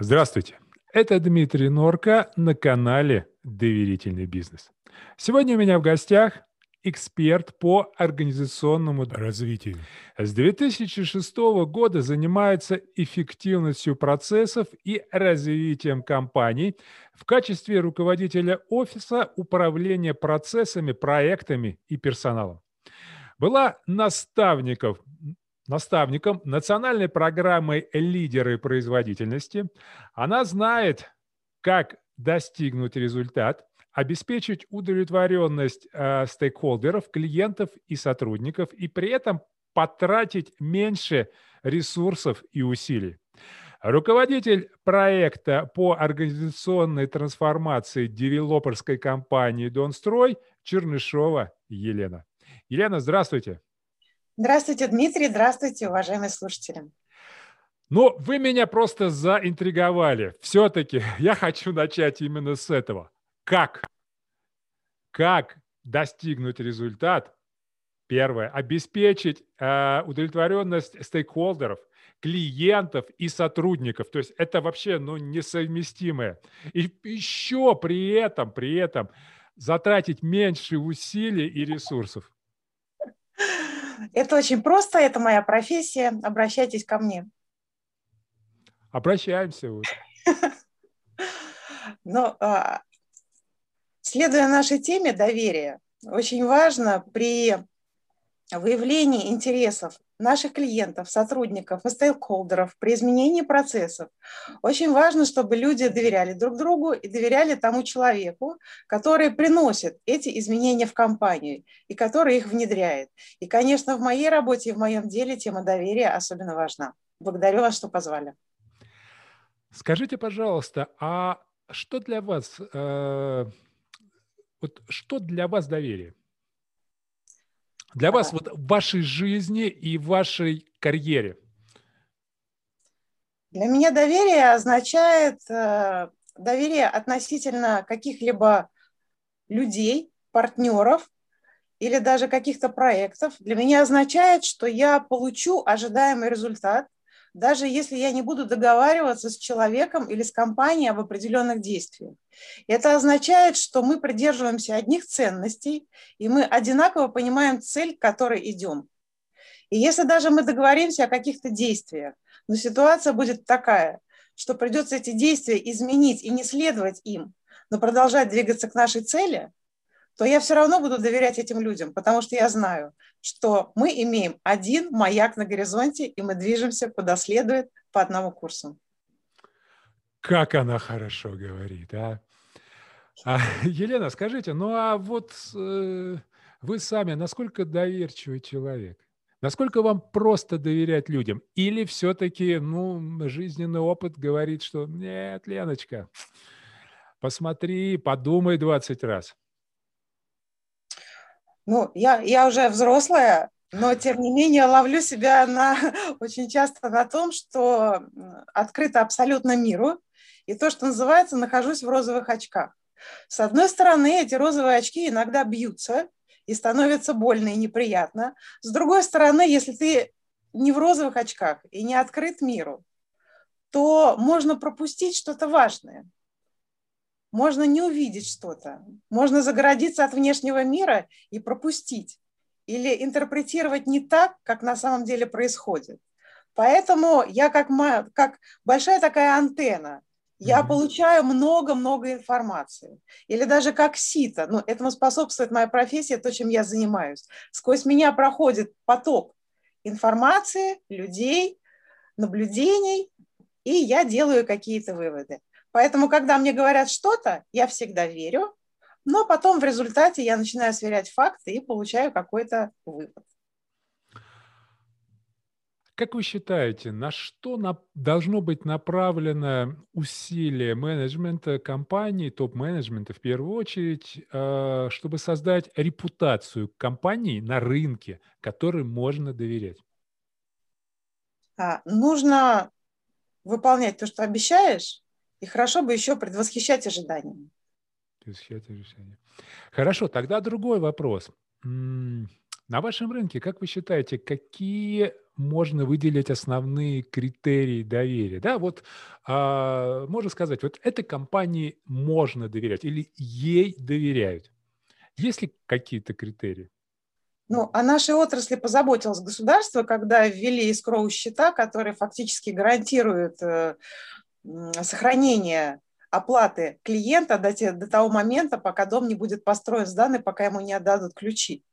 Здравствуйте. Это Дмитрий Норка на канале «Доверительный бизнес». Сегодня у меня в гостях эксперт по организационному развитию. С 2006 года занимается эффективностью процессов и развитием компаний в качестве руководителя офиса управления процессами, проектами и персоналом. Была наставников, наставником национальной программы «Лидеры производительности». Она знает, как достигнуть результат, обеспечить удовлетворенность э, стейкхолдеров, клиентов и сотрудников и при этом потратить меньше ресурсов и усилий. Руководитель проекта по организационной трансформации девелоперской компании «Донстрой» Чернышова Елена. Елена, здравствуйте. Здравствуйте, Дмитрий. Здравствуйте, уважаемые слушатели. Ну, вы меня просто заинтриговали. Все-таки я хочу начать именно с этого. Как? Как достигнуть результат? Первое. Обеспечить э, удовлетворенность стейкхолдеров, клиентов и сотрудников. То есть это вообще ну, несовместимое. И еще при этом, при этом затратить меньше усилий и ресурсов. Это очень просто, это моя профессия. Обращайтесь ко мне. Обращаемся. Вот. Но а, следуя нашей теме доверия, очень важно при выявлении интересов наших клиентов, сотрудников и стейкхолдеров при изменении процессов. Очень важно, чтобы люди доверяли друг другу и доверяли тому человеку, который приносит эти изменения в компанию и который их внедряет. И, конечно, в моей работе и в моем деле тема доверия особенно важна. Благодарю вас, что позвали. Скажите, пожалуйста, а что для вас, э, вот что для вас доверие? Для вас вот в вашей жизни и в вашей карьере? Для меня доверие означает э, доверие относительно каких-либо людей, партнеров или даже каких-то проектов. Для меня означает, что я получу ожидаемый результат, даже если я не буду договариваться с человеком или с компанией об определенных действиях. Это означает, что мы придерживаемся одних ценностей, и мы одинаково понимаем цель, к которой идем. И если даже мы договоримся о каких-то действиях, но ситуация будет такая, что придется эти действия изменить и не следовать им, но продолжать двигаться к нашей цели, то я все равно буду доверять этим людям, потому что я знаю, что мы имеем один маяк на горизонте, и мы движемся куда следует по одному курсу. Как она хорошо говорит, а? а Елена, скажите, ну а вот э, вы сами насколько доверчивый человек? Насколько вам просто доверять людям? Или все-таки, ну, жизненный опыт говорит, что нет, Леночка, посмотри, подумай 20 раз. Ну, я, я уже взрослая, но тем не менее ловлю себя на, очень часто на том, что открыто абсолютно миру, и то, что называется, нахожусь в розовых очках. С одной стороны, эти розовые очки иногда бьются, и становится больно и неприятно. С другой стороны, если ты не в розовых очках и не открыт миру, то можно пропустить что-то важное. Можно не увидеть что-то. Можно загородиться от внешнего мира и пропустить. Или интерпретировать не так, как на самом деле происходит. Поэтому я как, как большая такая антенна, я получаю много-много информации. Или даже как сито. Ну, этому способствует моя профессия, то, чем я занимаюсь. Сквозь меня проходит поток информации, людей, наблюдений, и я делаю какие-то выводы. Поэтому, когда мне говорят что-то, я всегда верю, но потом в результате я начинаю сверять факты и получаю какой-то вывод. Как вы считаете, на что на, должно быть направлено усилие менеджмента компании, топ-менеджмента в первую очередь, э, чтобы создать репутацию компании на рынке, которой можно доверять? А, нужно выполнять то, что обещаешь, и хорошо бы еще предвосхищать ожидания. Предвосхищать ожидания. Хорошо, тогда другой вопрос. На вашем рынке, как вы считаете, какие можно выделить основные критерии доверия? Да, вот а, можно сказать, вот этой компании можно доверять или ей доверяют. Есть ли какие-то критерии? Ну, о нашей отрасли позаботилось государство, когда ввели искроу счета, которые фактически гарантируют э, сохранение оплаты клиента до, те, до того момента, пока дом не будет построен, сданный, пока ему не отдадут ключи.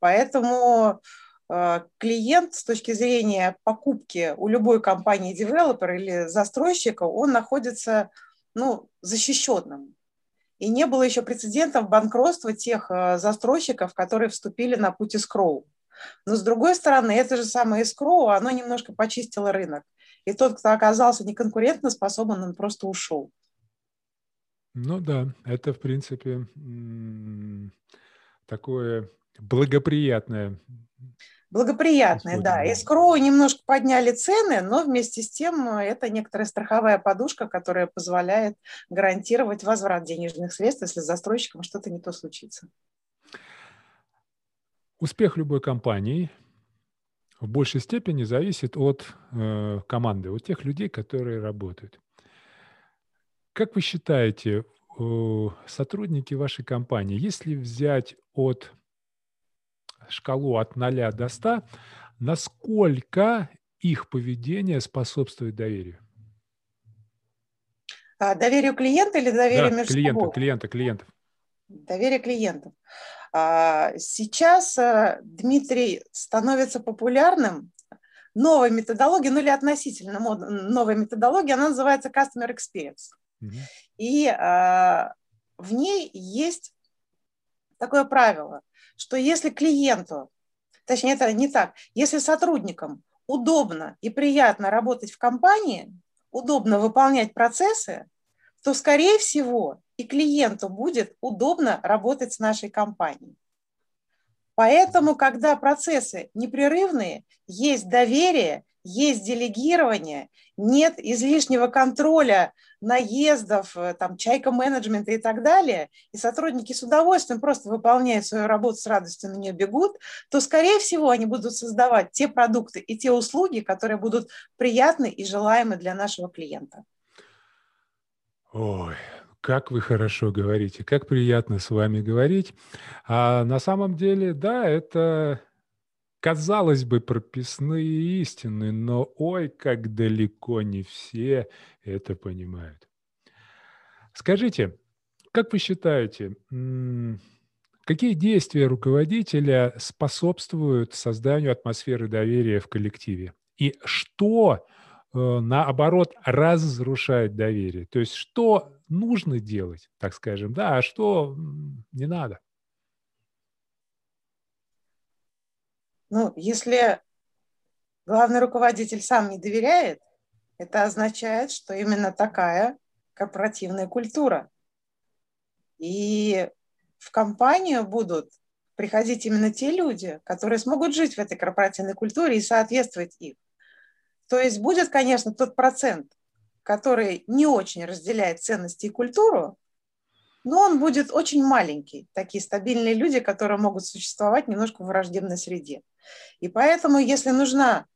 Поэтому э, клиент с точки зрения покупки у любой компании девелопера или застройщика, он находится ну, защищенным. И не было еще прецедентов банкротства тех э, застройщиков, которые вступили на путь искроу. Но с другой стороны, это же самое искроу, оно немножко почистило рынок. И тот, кто оказался неконкурентно способен, он просто ушел. Ну да, это, в принципе, такое благоприятное. Благоприятное, да. Эскроу немножко подняли цены, но вместе с тем э, это некоторая страховая подушка, которая позволяет гарантировать возврат денежных средств, если с застройщиком что-то не то случится. Успех любой компании в большей степени зависит от э, команды, от тех людей, которые работают. Как вы считаете, сотрудники вашей компании, если взять от шкалу от 0 до 100, насколько их поведение способствует доверию? А, доверию клиента или доверию да, между клиента, собой? клиента, клиентов. Доверие клиентов. А, сейчас, э, Дмитрий, становится популярным новая методология, ну или относительно новая методология, она называется Customer Experience. И э, в ней есть такое правило, что если клиенту, точнее это не так, если сотрудникам удобно и приятно работать в компании, удобно выполнять процессы, то, скорее всего, и клиенту будет удобно работать с нашей компанией. Поэтому, когда процессы непрерывные, есть доверие, есть делегирование, нет излишнего контроля наездов, э, там, чайка менеджмента и так далее, и сотрудники с удовольствием просто выполняют свою работу с радостью на нее бегут, то, скорее всего, они будут создавать те продукты и те услуги, которые будут приятны и желаемы для нашего клиента. Ой, как вы хорошо говорите, как приятно с вами говорить. А на самом деле, да, это, казалось бы, прописные истины, но ой, как далеко не все это понимают. Скажите, как вы считаете, какие действия руководителя способствуют созданию атмосферы доверия в коллективе? И что Э, наоборот, разрушает доверие. То есть что нужно делать, так скажем, да, а что не надо. Ну, если главный руководитель сам не доверяет, это означает, что именно такая корпоративная культура. И в компанию будут приходить именно те люди, которые смогут жить в этой корпоративной культуре и соответствовать их. То есть будет, конечно, тот процент, который не очень разделяет ценности и культуру, но он будет очень маленький. Такие стабильные люди, которые могут существовать немножко в враждебной среде. И поэтому, если нужна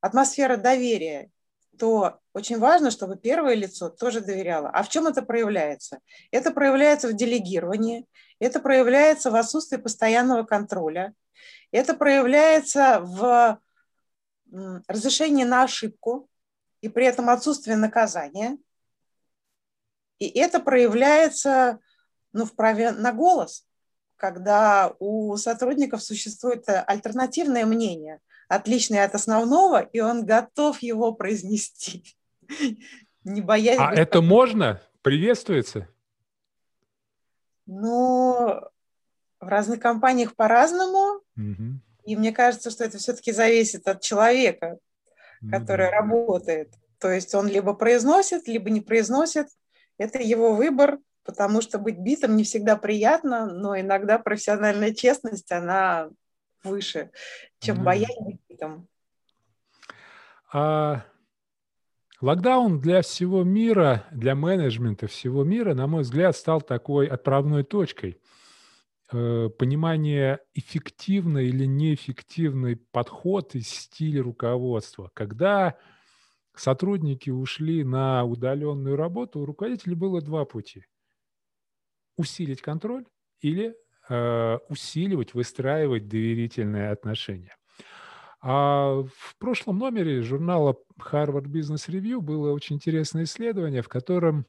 атмосфера доверия, то очень важно, чтобы первое лицо тоже доверяло. А в чем это проявляется? Это проявляется в делегировании, это проявляется в отсутствии постоянного контроля, это проявляется в разрешение на ошибку и при этом отсутствие наказания. И это проявляется ну, в праве на голос, когда у сотрудников существует альтернативное мнение, отличное от основного, и он готов его произнести, не боясь... А это можно? Приветствуется? Ну, в разных компаниях по-разному. Угу. И мне кажется, что это все-таки зависит от человека, который mm-hmm. работает. То есть он либо произносит, либо не произносит. Это его выбор, потому что быть битым не всегда приятно, но иногда профессиональная честность, она выше, чем mm-hmm. боязнь быть битым. А локдаун для всего мира, для менеджмента всего мира, на мой взгляд, стал такой отправной точкой. Э, понимание эффективный или неэффективный подход и стиль руководства. Когда сотрудники ушли на удаленную работу, у руководителей было два пути. Усилить контроль или э, усиливать, выстраивать доверительные отношения. А в прошлом номере журнала Harvard Business Review было очень интересное исследование, в котором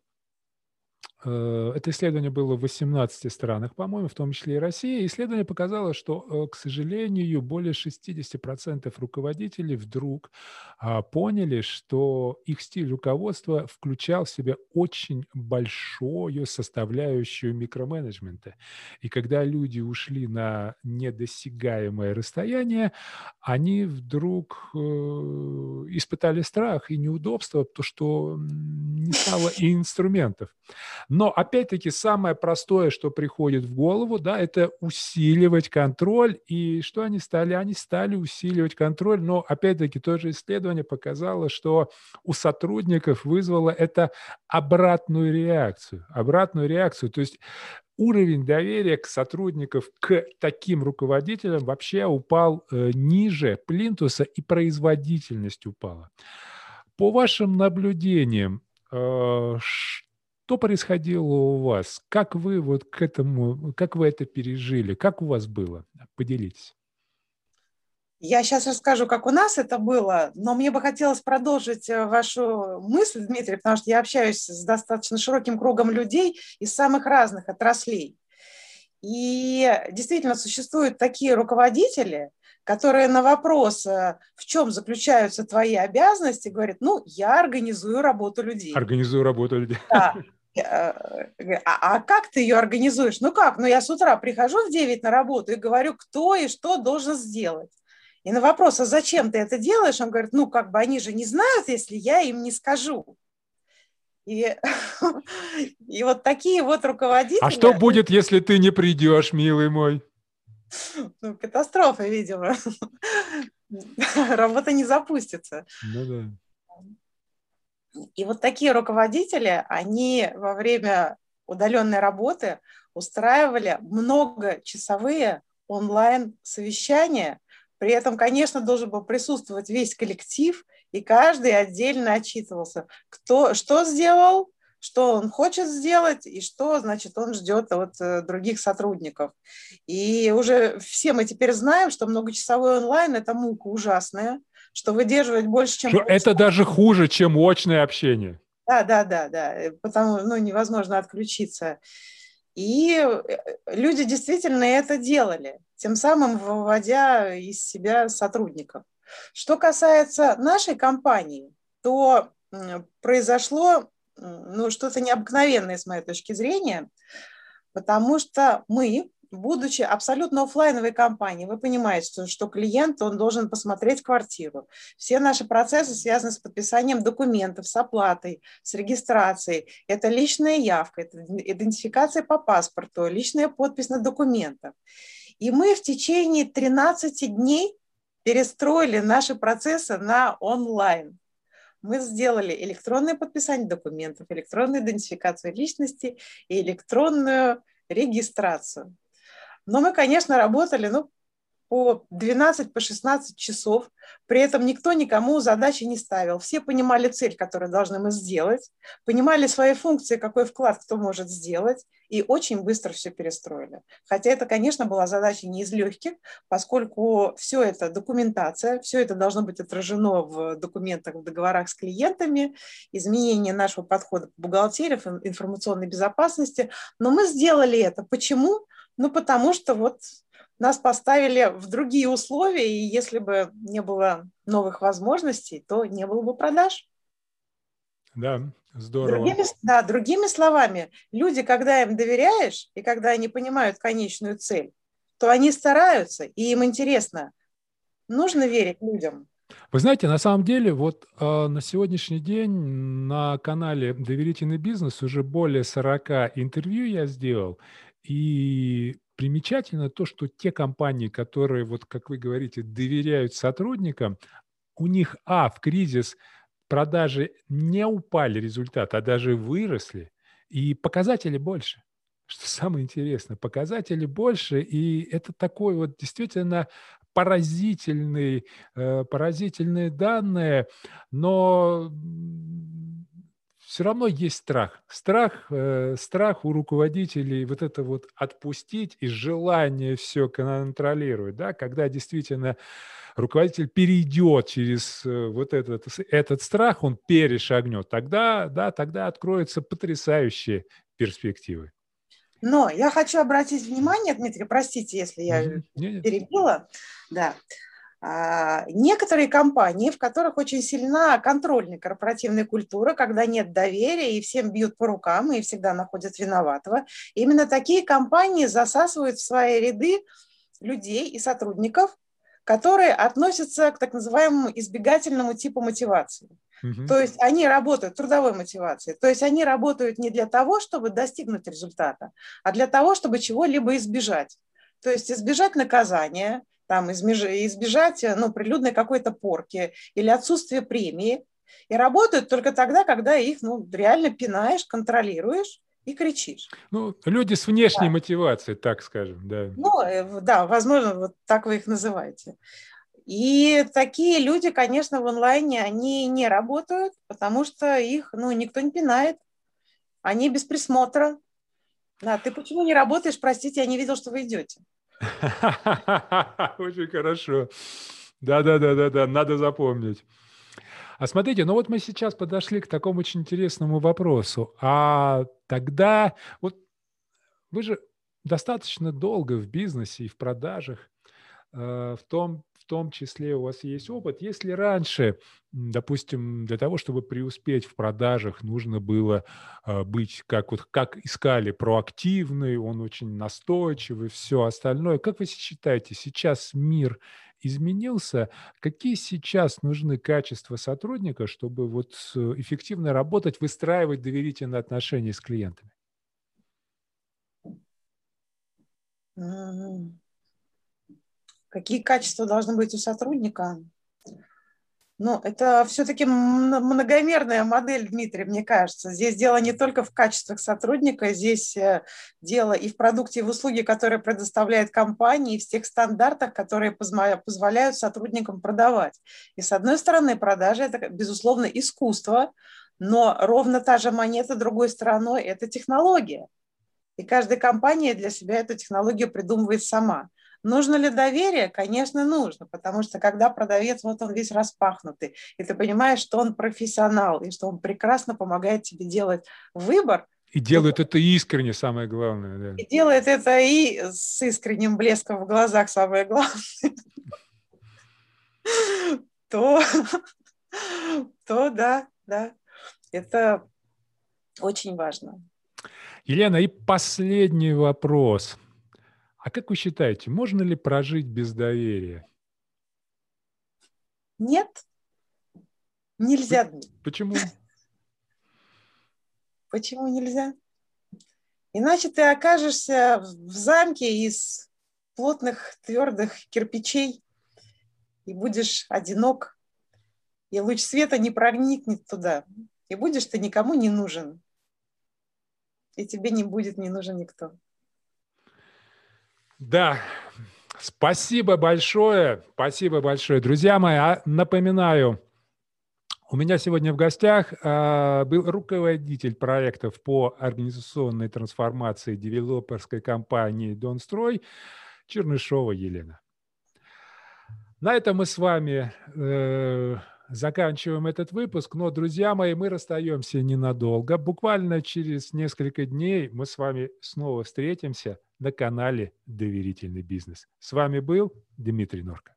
это исследование было в 18 странах, по-моему, в том числе и России. Исследование показало, что, э, к сожалению, более 60% руководителей вдруг а, поняли, что их стиль руководства включал в себя очень большую составляющую микроменеджмента. И когда люди ушли на недосягаемое расстояние, они вдруг э, испытали страх и неудобство, то, что стало и инструментов. Но опять-таки самое простое, что приходит в голову, да, это усиливать контроль. И что они стали? Они стали усиливать контроль, но опять-таки тоже исследование показало, что у сотрудников вызвало это обратную реакцию. Обратную реакцию. То есть уровень доверия к сотрудников, к таким руководителям вообще упал э, ниже плинтуса, и производительность упала. По вашим наблюдениям, что происходило у вас? Как вы вот к этому, как вы это пережили? Как у вас было? Поделитесь. Я сейчас расскажу, как у нас это было, но мне бы хотелось продолжить э, вашу мысль, Дмитрий, потому что я общаюсь с достаточно широким кругом людей из самых разных отраслей. И действительно существуют такие руководители, которые на вопрос, э, в чем заключаются твои обязанности, говорят, ну, я организую работу людей. Организую работу людей. Да. Э, а, а как ты ее организуешь? Ну как? Ну я с утра прихожу в 9 на работу и говорю, кто и что должен сделать. И на вопрос, а зачем ты это делаешь, он говорит, ну как бы они же не знают, если я им не скажу. И, и вот такие вот руководители... А что будет, если ты не придешь, милый мой? Ну, катастрофа, видимо. Работа не запустится. Ну да. И вот такие руководители, они во время удаленной работы устраивали многочасовые онлайн-совещания. При этом, конечно, должен был присутствовать весь коллектив, и каждый отдельно отчитывался, кто что сделал, что он хочет сделать и что, значит, он ждет от э, других сотрудников. И уже все мы теперь знаем, что многочасовой онлайн – это мука ужасная, что выдерживать больше, чем... Что это даже хуже, чем очное общение. Да, да, да, да, э, потому ну, невозможно отключиться. И э, люди действительно это делали, тем самым выводя из себя сотрудников. Что касается нашей компании, то произошло ну, что-то необыкновенное с моей точки зрения, потому что мы будучи абсолютно офлайновой компанией, вы понимаете, что, что клиент, он должен посмотреть квартиру. Все наши процессы связаны с подписанием документов, с оплатой, с регистрацией. Это личная явка, это идентификация по паспорту, личная подпись на документах. И мы в течение 13 дней перестроили наши процессы на онлайн. Мы сделали электронное подписание документов, электронную идентификацию личности и электронную регистрацию. Но мы, конечно, работали ну, по 12, по 16 часов. При этом никто никому задачи не ставил. Все понимали цель, которую должны мы сделать, понимали свои функции, какой вклад кто может сделать, и очень быстро все перестроили. Хотя это, конечно, была задача не из легких, поскольку все это документация, все это должно быть отражено в документах, в договорах с клиентами, изменение нашего подхода к бухгалтерии, информационной безопасности. Но мы сделали это. Почему? Ну, потому что вот нас поставили в другие условия, и если бы не было новых возможностей, то не было бы продаж. Да, здорово. Другими, да, другими словами, люди, когда им доверяешь, и когда они понимают конечную цель, то они стараются, и им интересно. Нужно верить людям. Вы знаете, на самом деле, вот э, на сегодняшний день на канале «Доверительный бизнес» уже более 40 интервью я сделал, и примечательно то, что те компании, которые, вот как вы говорите, доверяют сотрудникам, у них, а, в кризис продажи не упали результаты, а даже выросли, и показатели больше. что самое интересное, показателей больше, и это такой вот действительно поразительный, э, поразительные данные, но все равно есть страх. Страх, э, страх у руководителей вот это вот отпустить и желание все контролировать, да, когда действительно руководитель перейдет через э, вот этот, этот страх, он перешагнет, тогда, да, тогда откроются потрясающие перспективы. Но я хочу обратить внимание, Дмитрий, простите, если я mm-hmm. перебила, да, некоторые компании, в которых очень сильна контрольная корпоративная культура, когда нет доверия и всем бьют по рукам и всегда находят виноватого, именно такие компании засасывают в свои ряды людей и сотрудников, которые относятся к так называемому избегательному типу мотивации. Угу. То есть они работают, трудовой мотивации, то есть они работают не для того, чтобы достигнуть результата, а для того, чтобы чего-либо избежать. То есть избежать наказания, там, избежать ну, прилюдной какой-то порки или отсутствия премии. И работают только тогда, когда их ну, реально пинаешь, контролируешь и кричишь. Ну, люди с внешней да. мотивацией, так скажем, да. Ну, э, да, возможно, вот так вы их называете. И такие люди, конечно, в онлайне, они не работают, потому что их, ну, никто не пинает. Они без присмотра. Да, ты почему не работаешь? Простите, я не видел, что вы идете. Очень хорошо. Да-да-да-да-да, надо запомнить. А смотрите, ну вот мы сейчас подошли к такому очень интересному вопросу. А тогда, вот вы же достаточно долго в бизнесе и в продажах, э, в том, том числе у вас есть опыт. Если раньше, допустим, для того, чтобы преуспеть в продажах, нужно было э, быть, как, вот, как искали, проактивный, он очень настойчивый, все остальное. Как вы считаете, сейчас мир изменился. Какие сейчас нужны качества сотрудника, чтобы вот эффективно работать, выстраивать доверительные отношения с клиентами? Какие качества должны быть у сотрудника? Ну, это все-таки многомерная модель, Дмитрий, мне кажется. Здесь дело не только в качествах сотрудника, здесь э, дело и в продукте, и в услуге, которые предоставляет компания, и в тех стандартах, которые позволяют сотрудникам продавать. И с одной стороны, продажи – это, безусловно, искусство, но ровно та же монета другой стороной – это технология. И каждая компания для себя эту технологию придумывает сама. Нужно ли доверие? Конечно, нужно, потому что когда продавец, вот он весь распахнутый, и ты понимаешь, что он профессионал, и что он прекрасно помогает тебе делать выбор, и делает это искренне, самое главное. Да. И делает это и с искренним блеском в глазах, самое главное. То, то да, да, это очень важно. Елена, и последний вопрос – а как вы считаете, можно ли прожить без доверия? Нет, нельзя. Почему? Почему нельзя? Иначе ты окажешься в замке из плотных твердых кирпичей и будешь одинок, и луч света не проникнет туда, и будешь ты никому не нужен, и тебе не будет не нужен никто. Да, спасибо большое, спасибо большое. Друзья мои, а напоминаю, у меня сегодня в гостях э, был руководитель проектов по организационной трансформации девелоперской компании «Донстрой» Чернышова Елена. На этом мы с вами э, заканчиваем этот выпуск, но, друзья мои, мы расстаемся ненадолго. Буквально через несколько дней мы с вами снова встретимся на канале «Доверительный бизнес». С вами был Дмитрий Норка.